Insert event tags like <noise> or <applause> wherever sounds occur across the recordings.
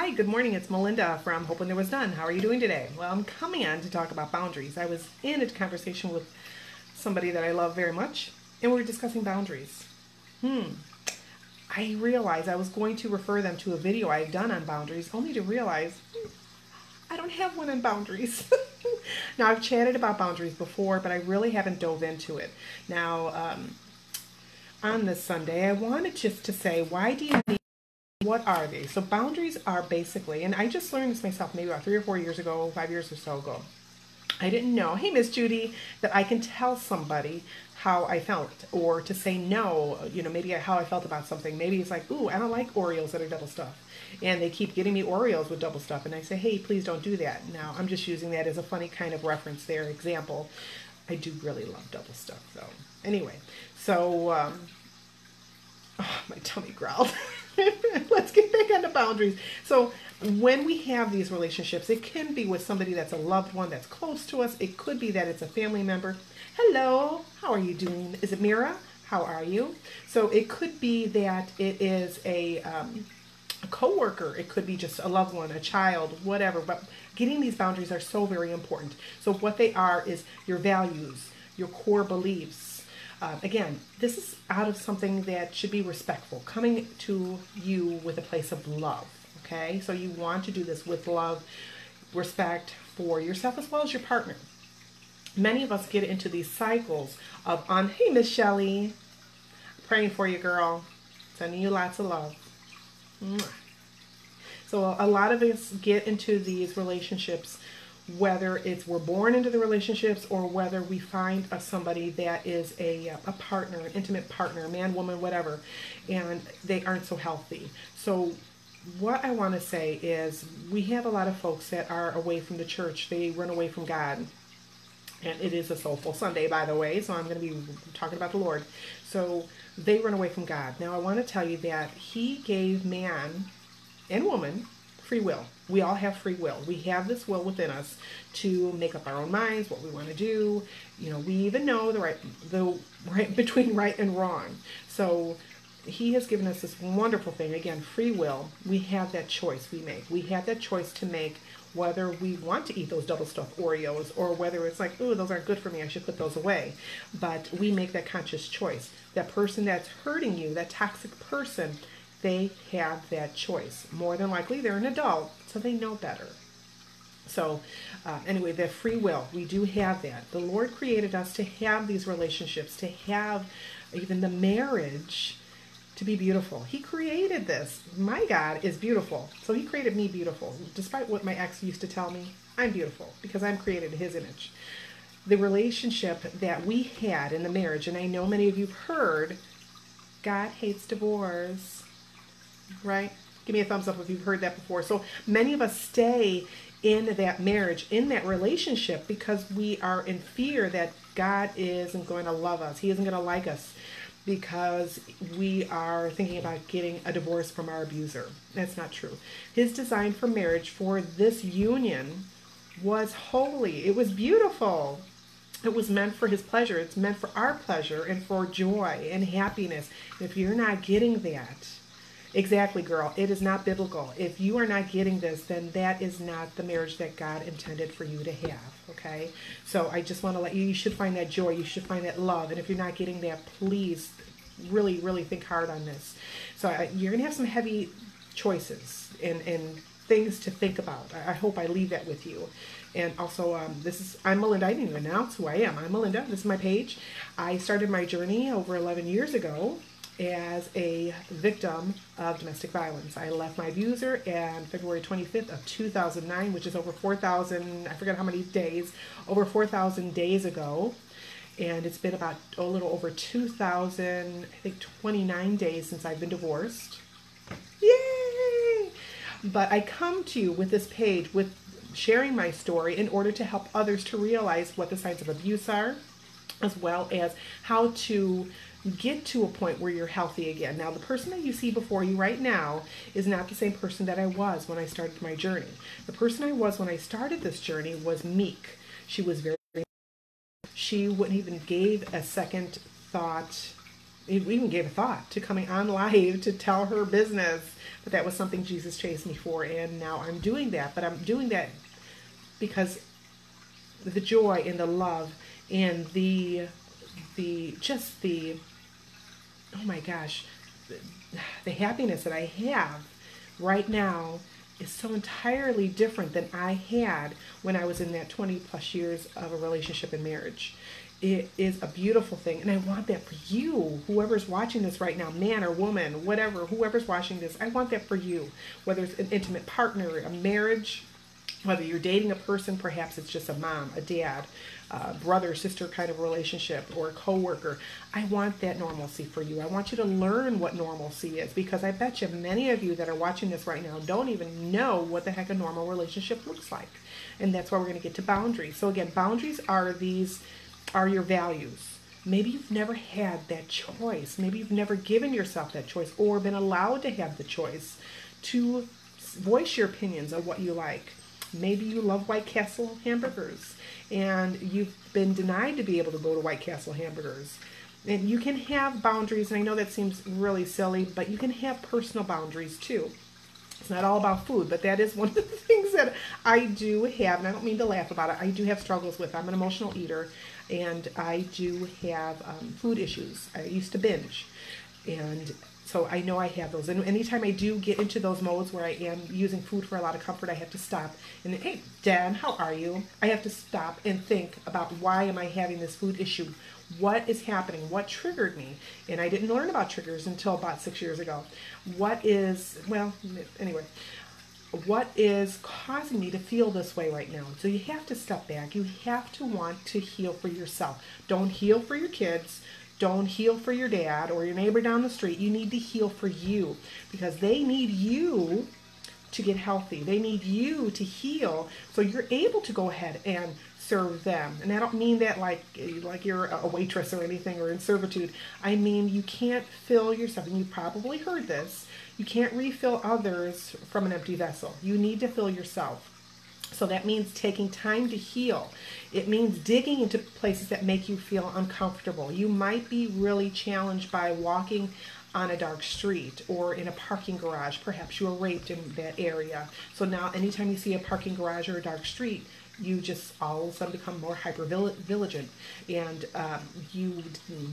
Hi, good morning. It's Melinda from When There Was None. How are you doing today? Well, I'm coming on to talk about boundaries. I was in a conversation with somebody that I love very much, and we were discussing boundaries. Hmm. I realized I was going to refer them to a video I had done on boundaries, only to realize hmm, I don't have one on boundaries. <laughs> now, I've chatted about boundaries before, but I really haven't dove into it. Now, um, on this Sunday, I wanted just to say, why do you need what are they? So boundaries are basically, and I just learned this myself maybe about three or four years ago, five years or so ago. I didn't know, hey, Miss Judy, that I can tell somebody how I felt or to say no, you know, maybe how I felt about something. Maybe it's like, ooh, I don't like Oreos that are double stuffed. And they keep getting me Oreos with double stuff. And I say, hey, please don't do that. Now, I'm just using that as a funny kind of reference there, example. I do really love double stuff, though. Anyway, so, um, oh, <laughs> my tummy growled. <laughs> <laughs> let's get back into boundaries. So when we have these relationships, it can be with somebody that's a loved one that's close to us. It could be that it's a family member. Hello, how are you doing? Is it Mira? How are you? So it could be that it is a um, a coworker. It could be just a loved one, a child, whatever. But getting these boundaries are so very important. So what they are is your values, your core beliefs, uh, again, this is out of something that should be respectful, coming to you with a place of love. Okay, so you want to do this with love, respect for yourself as well as your partner. Many of us get into these cycles of on, hey, Miss Shelley, praying for you, girl, sending you lots of love. So a lot of us get into these relationships whether it's we're born into the relationships or whether we find a, somebody that is a, a partner, an intimate partner, man, woman, whatever, and they aren't so healthy. So what I want to say is we have a lot of folks that are away from the church. They run away from God. And it is a soulful Sunday, by the way, so I'm going to be talking about the Lord. So they run away from God. Now, I want to tell you that He gave man and woman free will. We all have free will. We have this will within us to make up our own minds, what we want to do. You know, we even know the right the <laughs> right between right and wrong. So he has given us this wonderful thing again, free will. We have that choice we make. We have that choice to make whether we want to eat those double stuffed Oreos or whether it's like, oh, those aren't good for me, I should put those away. But we make that conscious choice. That person that's hurting you, that toxic person, they have that choice. More than likely, they're an adult, so they know better. So, uh, anyway, the free will, we do have that. The Lord created us to have these relationships, to have even the marriage to be beautiful. He created this. My God is beautiful. So He created me beautiful. Despite what my ex used to tell me, I'm beautiful because I'm created in His image. The relationship that we had in the marriage, and I know many of you've heard, God hates divorce right? Give me a thumbs up if you've heard that before. So many of us stay in that marriage, in that relationship, because we are in fear that God isn't going to love us. He isn't going to like us because we are thinking about getting a divorce from our abuser. That's not true. His design for marriage, for this union, was holy. It was beautiful. It was meant for his pleasure. It's meant for our pleasure and for joy and happiness. If you're not getting that, Exactly, girl. It is not biblical. If you are not getting this, then that is not the marriage that God intended for you to have. Okay? So I just want to let you, you should find that joy. You should find that love. And if you're not getting that, please really, really think hard on this. So I, you're going to have some heavy choices and, and things to think about. I, I hope I leave that with you. And also, um, this is, I'm Melinda. I didn't even announce who I am. I'm Melinda. This is my page. I started my journey over 11 years ago as a victim of domestic violence. I left my abuser on February 25th of 2009, which is over 4,000, I forget how many days, over 4,000 days ago. And it's been about a little over 2,000, I think 29 days since I've been divorced. Yay! But I come to you with this page with sharing my story in order to help others to realize what the signs of abuse are, as well as how to get to a point where you're healthy again. Now, the person that you see before you right now is not the same person that I was when I started my journey. The person I was when I started this journey was meek. She was very, she wouldn't even gave a second thought, even gave a thought to coming <laughs> on live to tell her business. But that was something Jesus chased me for, and now I'm doing that. But I'm doing that because the joy and the love and the the just the oh my gosh the, happiness that I have right now is so entirely different than I had when I was in that 20 plus years of a relationship and marriage. It is a beautiful thing, and I want that for you, whoever's watching this right now, man or woman, whatever, whoever's watching this, I want that for you. Whether it's an intimate partner, a marriage, whether you're dating a person, perhaps it's just a mom, a dad, brother sister kind of relationship or a coworker. I want that normalcy for you. I want you to learn what normalcy is because I bet you many of you that are watching this right now don't even know what the heck a normal relationship looks like. And that's why we're going to get to boundaries. So again, boundaries are these are your values. Maybe you've never had that choice. Maybe you've never given yourself that choice or been allowed to have the choice to voice your opinions of what you like. Maybe you love White Castle hamburgers and you've been denied to be able to go to White Castle hamburgers. And you can have boundaries, and I know that seems really silly, but you can have personal boundaries too. It's not all about food, but that is one of the <laughs> things that I do have, and I don't mean to laugh about it. I do have struggles with. I'm an emotional eater, and I do have um, food issues. I used to binge, and so I know I have those. And anytime I do get into those modes where I am using food for a lot of comfort, I have to stop and hey, Dan, how are you? I have to stop and think about why am I having this food issue? What is happening? What triggered me? And I didn't learn about triggers until about six years ago. What is, well, anyway, what is causing me to feel this way right now? So you have to step back. You have to want to heal for yourself. Don't heal for your kids. Don't heal for your dad or your neighbor down the street. You need to heal for you because they need you to get healthy. They need you to heal so you're able to go ahead and serve them. And I don't mean that like like you're a waitress or anything or in servitude. I mean you can't fill yourself and you probably heard this. You can't refill others from an empty vessel. You need to fill yourself. So that means taking time to heal. It means digging into places that make you feel uncomfortable. You might be really challenged by walking on a dark street or in a parking garage. Perhaps you were raped in that area. So now, anytime you see a parking garage or a dark street, you just all of a sudden become more hyper vigilant and um, you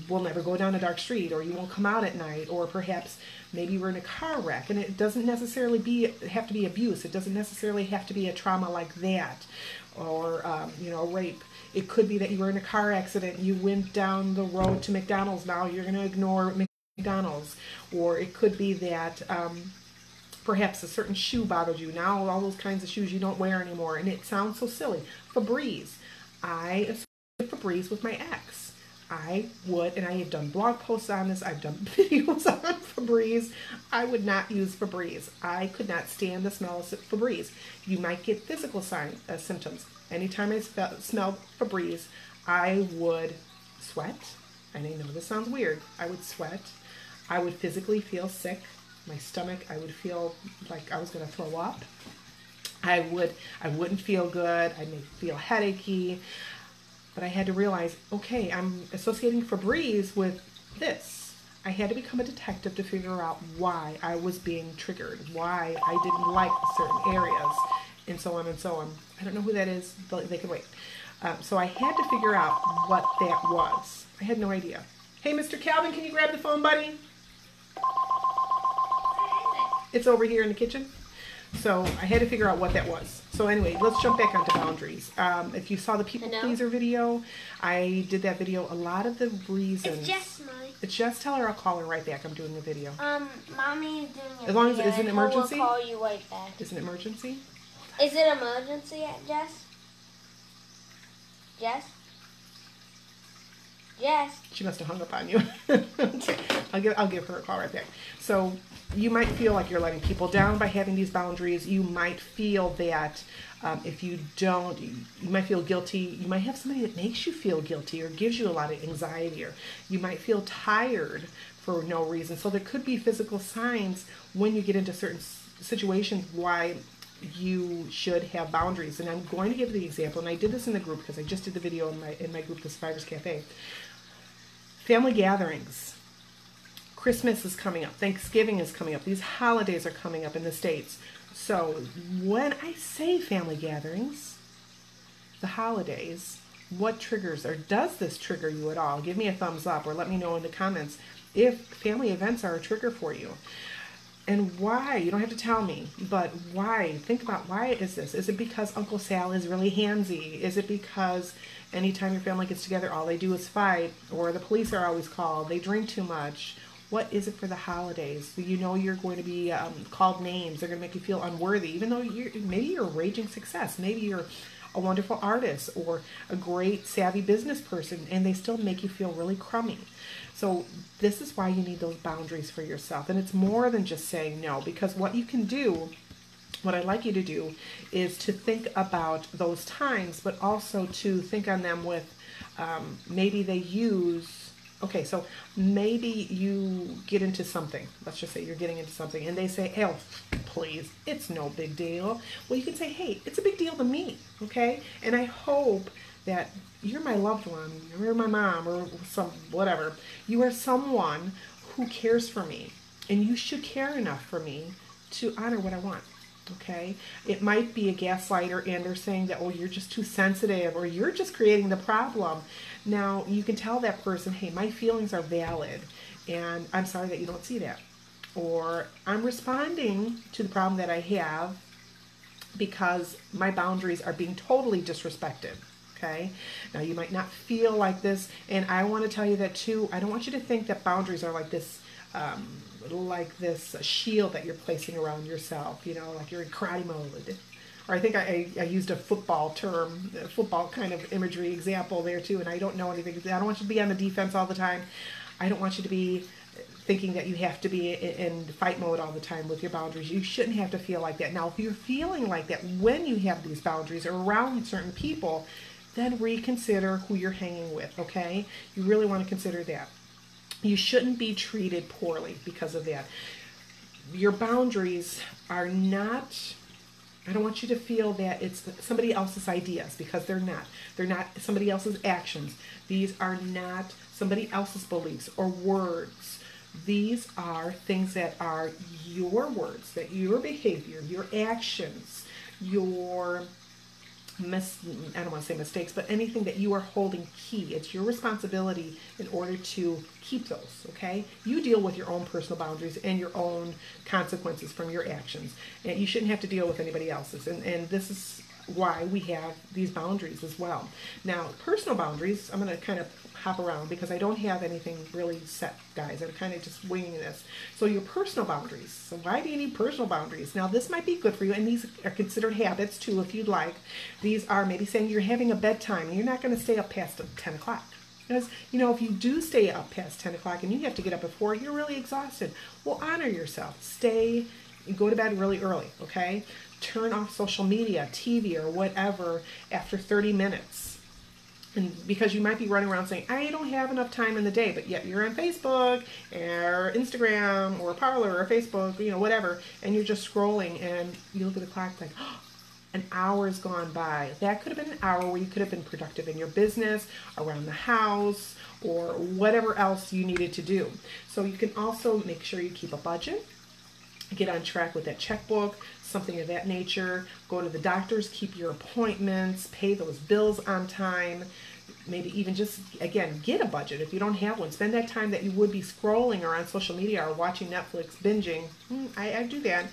will never go down a dark street or you won't come out at night or perhaps maybe you were in a car wreck. And it doesn't necessarily be have to be abuse. It doesn't necessarily have to be a trauma like that or um, you know rape. It could be that you were in a car accident. You went down the road to mcdonald's. Now you're going to ignore mcdonald's. Or it could be that um, perhaps a certain shoe bothered you. Now all those kinds of shoes you don't wear anymore. And it sounds so silly. Febreze. I associate Febreze with my ex. I would, and I have done blog posts on this, I've done <laughs> videos on Febreze. I would not use Febreze. I could not stand the smell of Febreze. You might get physical sign, uh, symptoms. Anytime I spe- smelled Febreze, I would sweat. And I know this sounds weird. I would sweat. I would physically feel sick my stomach. I would feel like I was going to throw up. I would I wouldn't feel good. I may feel headachy. But I had to realize, okay, I'm associating Febreze with this. I had to become a detective to figure out why I was being triggered, why I didn't like certain areas, and so on and so on. I don't know who that is, but they can wait. Um, so I had to figure out what that was. I had no idea. Hey, Mr. Calvin, can you grab the phone, buddy? It's over here in the kitchen. So I had to figure out what that was. So anyway, let's jump back onto boundaries. Um, if you saw the people Hello? pleaser video, I did that video. A lot of the reasons. It's just mine. It's just tell her I'll call her right back. I'm doing the video. Um, mommy's doing it. As long as it's an emergency. I'll call you right back. Is it an emergency? Is it emergency, Jess? Jess? Yes. She must have hung up on you. <laughs> I'll give I'll give her a call right back. So you might feel like you're letting people down by having these boundaries. You might feel that um, if you don't, you, you might feel guilty. You might have somebody that makes you feel guilty or gives you a lot of anxiety, or you might feel tired for no reason. So there could be physical signs when you get into certain situations why you should have boundaries. And I'm going to give the example, and I did this in the group because I just did the video in my in my group, the Survivors Cafe. Family gatherings. Christmas is coming up. Thanksgiving is coming up. These holidays are coming up in the States. So when I say family gatherings, the holidays, what triggers or does this trigger you at all? Give me a thumbs up or let me know in the comments if family events are a trigger for you. And why? You don't have to tell me, but why? Think about why is this? Is it because Uncle Sal is really handsy? Is it because anytime your family gets together, all they do is fight, or the police are always called, they drink too much? What is it for the holidays? You know you're going to be um, called names. They're going to make you feel unworthy, even though you're maybe you're a raging success. Maybe you're a wonderful artist or a great savvy business person, and they still make you feel really crummy. So this is why you need those boundaries for yourself. And it's more than just saying no, because what you can do, what I'd like you to do, is to think about those times, but also to think on them with um, maybe they use. Okay, so maybe you get into something. Let's just say you're getting into something, and they say, "Oh, please, it's no big deal." Well, you can say, "Hey, it's a big deal to me." Okay, and I hope that you're my loved one, you're my mom, or some whatever. You are someone who cares for me, and you should care enough for me to honor what I want. Okay, it might be a gaslighter, and they're saying that, oh, you're just too sensitive, or you're just creating the problem. Now, you can tell that person, hey, my feelings are valid, and I'm sorry that you don't see that. Or I'm responding to the problem that I have because my boundaries are being totally disrespected. Okay. Now you might not feel like this, and I want to tell you that too. I don't want you to think that boundaries are like this, um, like this shield that you're placing around yourself. You know, like you're in karate mode. Or I think I, I, I used a football term, a football kind of imagery example there too. And I don't know anything. I don't want you to be on the defense all the time. I don't want you to be thinking that you have to be in fight mode all the time with your boundaries. You shouldn't have to feel like that. Now, if you're feeling like that when you have these boundaries or around certain people, then reconsider who you're hanging with, okay? You really want to consider that. You shouldn't be treated poorly because of that. Your boundaries are not I don't want you to feel that it's somebody else's ideas because they're not. They're not somebody else's actions. These are not somebody else's beliefs or words. These are things that are your words, that your behavior, your actions, your mis- I don't want to say mistakes, but anything that you are holding key. It's your responsibility in order to keep those, okay? You deal with your own personal boundaries and your own consequences from your actions. And you shouldn't have to deal with anybody else's. And, and this is why we have these boundaries as well. Now, personal boundaries, I'm going to kind of hop around because I don't have anything really set, guys. I'm kind of just winging this. So, your personal boundaries. So, why do you need personal boundaries? Now, this might be good for you, and these are considered habits too, if you'd like. These are maybe saying you're having a bedtime and you're not going to stay up past 10 o'clock. Because, you know, if you do stay up past 10 o'clock and you have to get up at 4, you're really exhausted. Well, honor yourself. Stay, go to bed really early, okay? Turn off social media, TV, or whatever after 30 minutes. And because you might be running around saying, I don't have enough time in the day, but yet you're on Facebook or Instagram or Parler or Facebook, you know, whatever, and you're just scrolling and you look at the clock like, oh, an hour's gone by. That could have been an hour where you could have been productive in your business, around the house, or whatever else you needed to do. So you can also make sure you keep a budget, get on track with that checkbook, something of that nature. Go to the doctors, keep your appointments, pay those bills on time. Maybe even just, again, get a budget. If you don't have one, spend that time that you would be scrolling or on social media or watching Netflix, binging. Hmm, I, I do that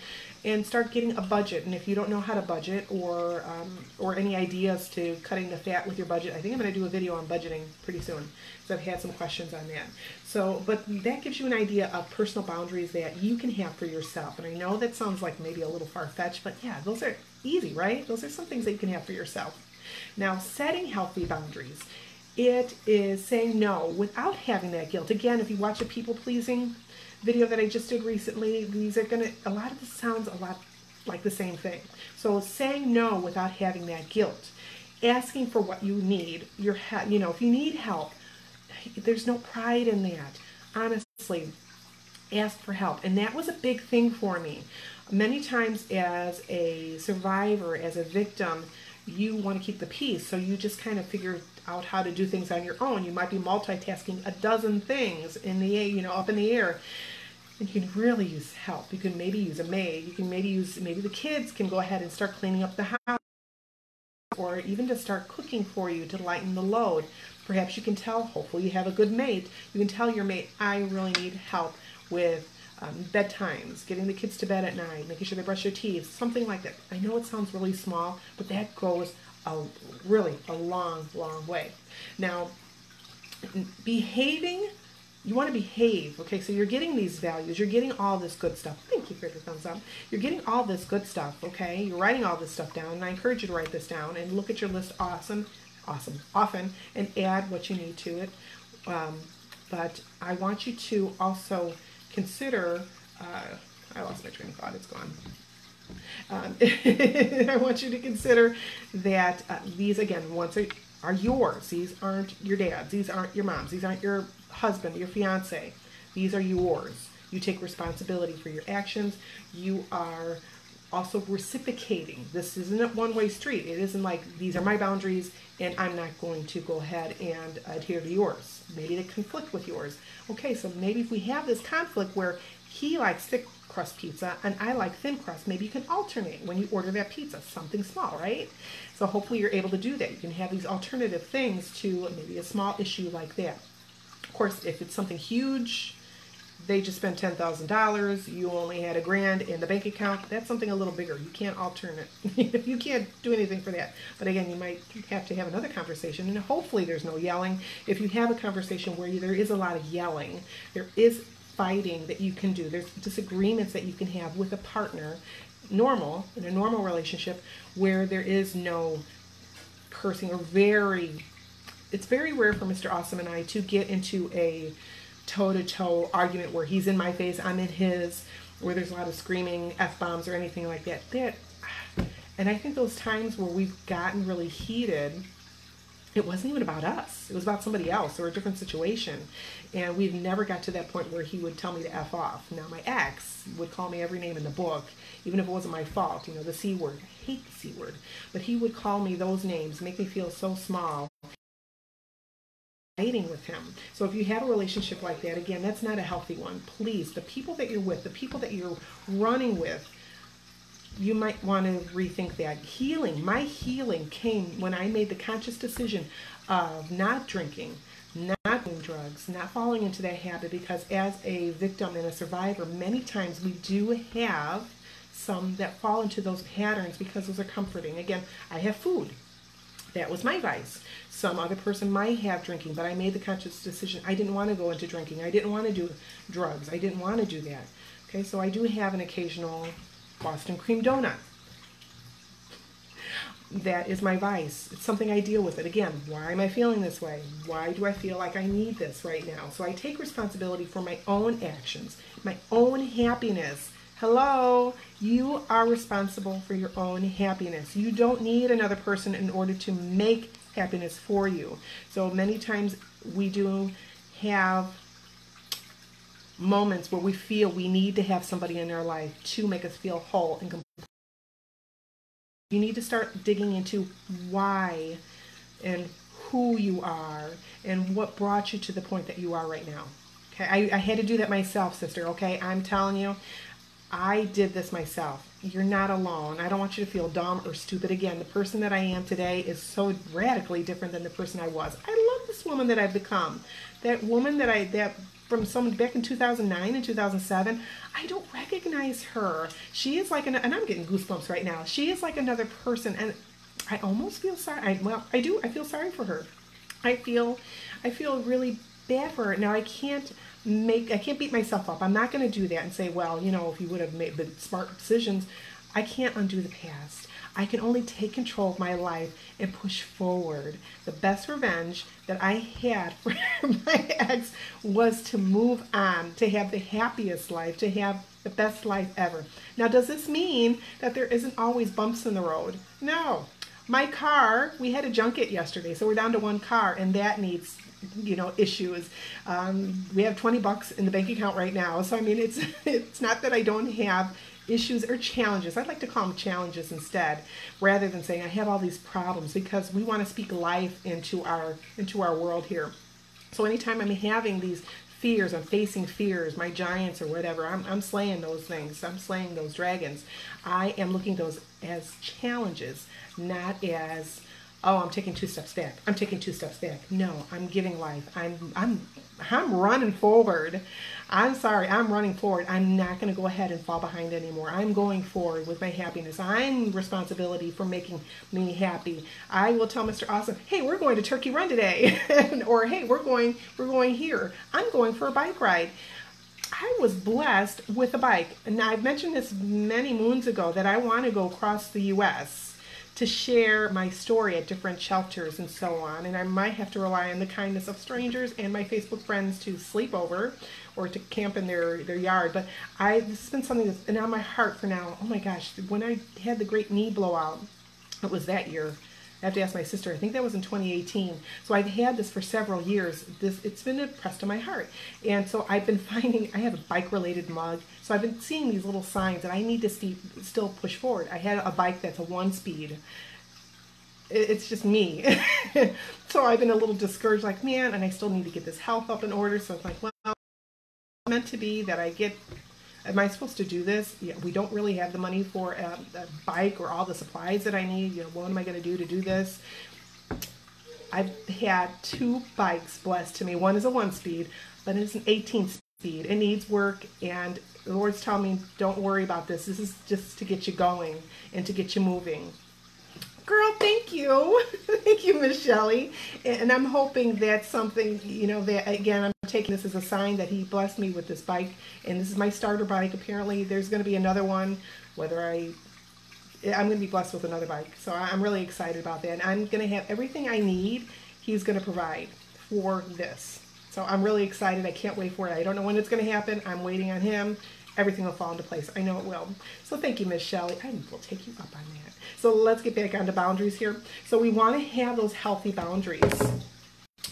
and start getting a budget. And if you don't know how to budget or um, or any ideas to cutting the fat with your budget, I think I'm going to do a video on budgeting pretty soon because I've had some questions on that. So, but that gives you an idea of personal boundaries that you can have for yourself. And I know that sounds like maybe a little far fetched, but yeah, those are easy, right? Those are some things that you can have for yourself. Now, setting healthy boundaries it is saying no without having that guilt. Again, if you watch a people pleasing video that I just did recently, these are to, a lot of this sounds a lot like the same thing. So saying no without having that guilt, asking for what you need, your you know, if you need help, there's no pride in that. Honestly, ask for help. And that was a big thing for me. Many times as a survivor, as a victim, you want to keep the peace. So you just kind of figure out how to do things on your own. You might be multitasking a dozen things in the air, you know, up in the air. You can really use help. You can maybe use a maid. You can maybe use, maybe the kids can go ahead and start cleaning up the house or even to start cooking for you to lighten the load. Perhaps you can tell, hopefully you have a good mate, you can tell your mate, I really need help with um, bedtimes, getting the kids to bed at night, making sure they brush their teeth, something like that. I know it sounds really small, but that goes a really a long, long way. Now, behaving, you want to behave, okay? So you're getting these values, you're getting all this good stuff. Thank you for the thumbs up. You're getting all this good stuff, okay? You're writing all this stuff down, and I encourage you to write this down and look at your list awesome, awesome, often, and add what you need to it. Um, but I want you to also consider, uh, I lost my train of thought, it's gone. Um, <laughs> I want you to consider that uh, these, again, once are, are yours. These aren't your dad's. These aren't your mom's. These aren't your husband, your fiance. These are yours. You take responsibility for your actions. You are also reciprocating. This isn't a one-way street. It isn't like these are my boundaries and I'm not going to go ahead and adhere to yours. Maybe they conflict with yours. Okay, so maybe if we have this conflict where he likes thick crust pizza and I like thin crust, maybe you can alternate when you order that pizza, something small, right? So hopefully you're able to do that. You can have these alternative things to maybe a small issue like that. Of course, if it's something huge, they just spent $10,000, you only had a grand in the bank account, that's something a little bigger. You can't alternate. <laughs> you can't do anything for that. But again, you might have to have another conversation, and hopefully there's no yelling. If you have a conversation where there is a lot of yelling, there is fighting that you can do, there's disagreements that you can have with a partner, normal, in a normal relationship, where there is no cursing or very, it's very rare for Mr. Awesome and I to get into a toe to toe argument where he's in my face, I'm in his, where there's a lot of screaming f bombs or anything like that. That, and I think those times where we've gotten really heated, it wasn't even about us. It was about somebody else or a different situation. And we've never got to that point where he would tell me to F off. Now, my ex would call me every name in the book, even if it wasn't my fault, you know, the C word. I hate the C word. But he would call me those names, make me feel so small fighting with him. So if you have a relationship like that, again, that's not a healthy one. Please, the people that you're with, the people that you're running with, you might want to rethink that. Healing, my healing came when I made the conscious decision of not drinking, not doing drugs, not falling into that habit because as a victim and a survivor, many times we do have some that fall into those patterns because those are comforting. Again, I have food. That was my vice. Some other person might have drinking, but I made the conscious decision. I didn't want to go into drinking. I didn't want to do drugs. I didn't want to do that. Okay, so I do have an occasional Boston cream donut. That is my vice. It's something I deal with it. Again, why am I feeling this way? Why do I feel like I need this right now? So I take responsibility for my own actions, my own happiness. Hello, you are responsible for your own happiness. You don't need another person in order to make happiness for you. So many times we do have moments where we feel we need to have somebody in our life to make us feel whole and complete. You need to start digging into why and who you are and what brought you to the point that you are right now. Okay, I, I had to do that myself, sister. Okay, I'm telling you, I did this myself. You're not alone. I don't want you to feel dumb or stupid again. The person that I am today is so radically different than the person I was. I love this woman that I've become. That woman that I that from someone back in 2009 and 2007, I don't recognize her. She is like an and I'm getting goosebumps right now. She is like another person and I almost feel sorry. I, well, I do. I feel sorry for her. I feel I feel really bad for her. Now I can't make I can't beat myself up. I'm not going to do that and say, well, you know, if you would have made the smart decisions, I can't undo the past. I can only take control of my life and push forward. The best revenge that I had <laughs> for my ex was to move on, to have the happiest life, to have the best life ever. Now, does this mean that there isn't always bumps in the road? No. My car, we had to junk it yesterday, so we're down to one car, and that needs you know issues. Um, we have 20 bucks in the bank account right now so i mean it's <laughs> it's not that i don't have issues or challenges. I'd like to call them challenges instead rather than saying i have all these problems because we want to speak life into our into our world here. So anytime i'm having these fears i'm facing fears my giants or whatever i'm, I'm slaying those things. I'm slaying those dragons. I am looking those as challenges not as oh i'm taking two steps back. I'm taking two steps back. No i'm giving life. I'm i'm i'm running forward. I'm sorry i'm running forward. I'm not going to go ahead and fall behind anymore. I'm going forward with my happiness. I'm responsibility for making me happy. I will tell mr awesome hey we're going to turkey run today. <laughs> Or hey we're going we're going here. I'm going for a bike ride. I was blessed with a bike. And I've mentioned this many moons ago that I want to go across the US to share my story at different shelters and so on. And I might have to rely on the kindness of strangers and my Facebook friends to sleep over or to camp in their, their yard. But I this has been something that's been on my heart for now. Oh my gosh, when I had the great knee blowout, it was that year. I have to ask my sister. I think that was in 2018. So I've had this for several years. This it's been impressed to my heart, and so I've been <laughs> finding I have a bike-related mug. So I've been seeing these little signs that I need to st- still push forward. I had a bike that's a one-speed. It's just me. <laughs> so I've been a little discouraged, like man, and I still need to get this health up in order. So it's like, well, meant to be that I get am I supposed to do this? Yeah, we don't really have the money for a, a bike or all the supplies that I need. You know, what am I going to do to do this? I've had two bikes blessed to me. One is a one speed, but it's an 18 speed. It needs work, and the Lord's telling me, don't worry about this. This is just to get you going and to get you moving. Girl, thank you. <laughs> thank you, Miss Shelley. And I'm hoping that's something, you know, that again, I'm taking this as a sign that he blessed me with this bike. And this is my starter bike. Apparently, there's going to be another one, whether I. I'm going to be blessed with another bike. So I'm really excited about that. And I'm going to have everything I need, he's going to provide for this. So I'm really excited. I can't wait for it. I don't know when it's going to happen. I'm waiting on him everything will fall into place. I know it will. So thank you, Miss Shelley. I will take you up on that. So let's get back onto boundaries here. So we want to have those healthy boundaries.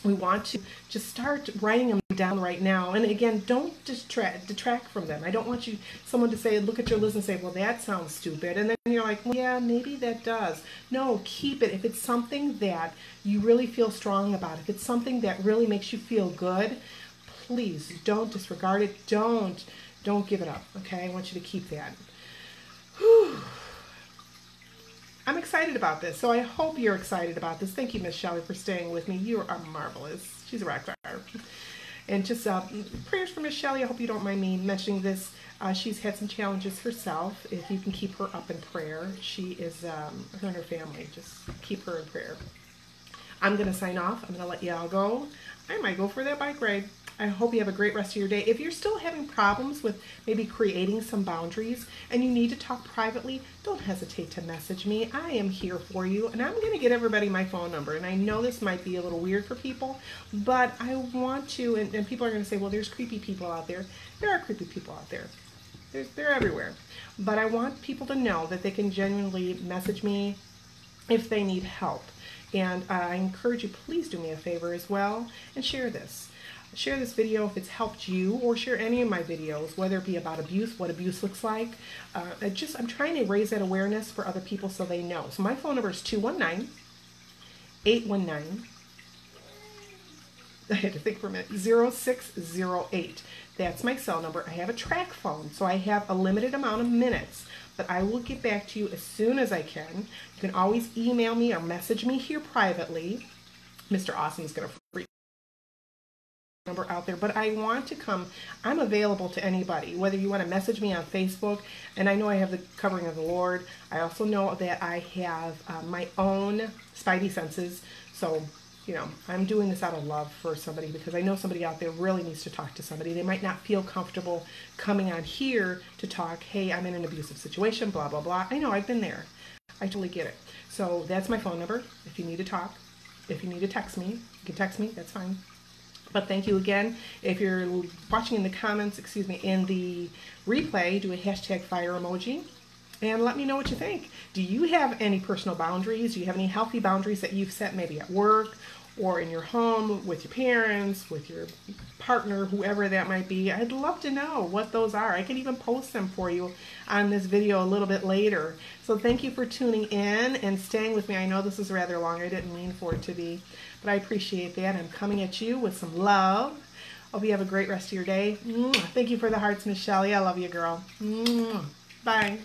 We want to just start writing them down right now. And again, don't detract, from them. I don't want you someone to say, look at your list and say, well, that sounds stupid. And then you're like, well, yeah, maybe that does. No, keep it. If it's something that you really feel strong about, if it's something that really makes you feel good, please don't disregard it. Don't don't give it up, okay? I want you to keep that. Whew. I'm excited about this, so I hope you're excited about this. Thank you, Miss Shelley, for staying with me. You are marvelous. She's a rock star. And just uh, prayers for Miss Shelley. I hope you don't mind me mentioning this. Uh, she's had some challenges herself. If you can keep her up in prayer, she is, um, her and her family, just keep her in prayer. I'm going to sign off. I'm going to let y'all go. I might go for that bike ride. I hope you have a great rest of your day. If you're still having problems with maybe creating some boundaries and you need to talk privately, don't hesitate to message me. I am here for you and I'm going to get everybody my phone number. And I know this might be a little weird for people, but I want to, and, and people are going to say, well, there's creepy people out there. There are creepy people out there. They're, they're everywhere. But I want people to know that they can genuinely message me if they need help. And uh, I encourage you, please do me a favor as well and share this. Share this video if it's helped you or share any of my videos, whether it be about abuse, what abuse looks like. Uh, just I'm trying to raise that awareness for other people so they know. So my phone number is 219 819 <laughs> I had to think for a minute 0608. That's my cell number. I have a track phone, so I have a limited amount of minutes, but I will get back to you as soon as I can. You can always email me or message me here privately. Mr. Awesome is going to number out there, but I want to come. I'm available to anybody, whether you want to message me on Facebook, and I know I have the covering of the Lord. I also know that I have uh, my own spidey senses, so you know, I'm doing this out of love for somebody because I know somebody out there really needs to talk to somebody. They might not feel comfortable coming on here to talk, hey, I'm in an abusive situation, blah, blah, blah. I know, I've been there. I totally get it. So that's my phone number. If you need to talk, if you need to text me, you can text me. That's fine. But thank you again. If you're watching in the comments, excuse me, in the replay, do a hashtag fire emoji and let me know what you think. Do you have any personal boundaries? Do you have any healthy boundaries that you've set maybe at work or in your home with your parents, with your partner, whoever that might be? I'd love to know what those are. I can even post them for you on this video a little bit later. So thank you for tuning in and staying with me. I know this is rather long. I didn't mean for it to be, but I appreciate that. I'm coming at you with some love. Hope you have a great rest of your day. Thank you for the hearts, Michelle. I love you, girl. Bye.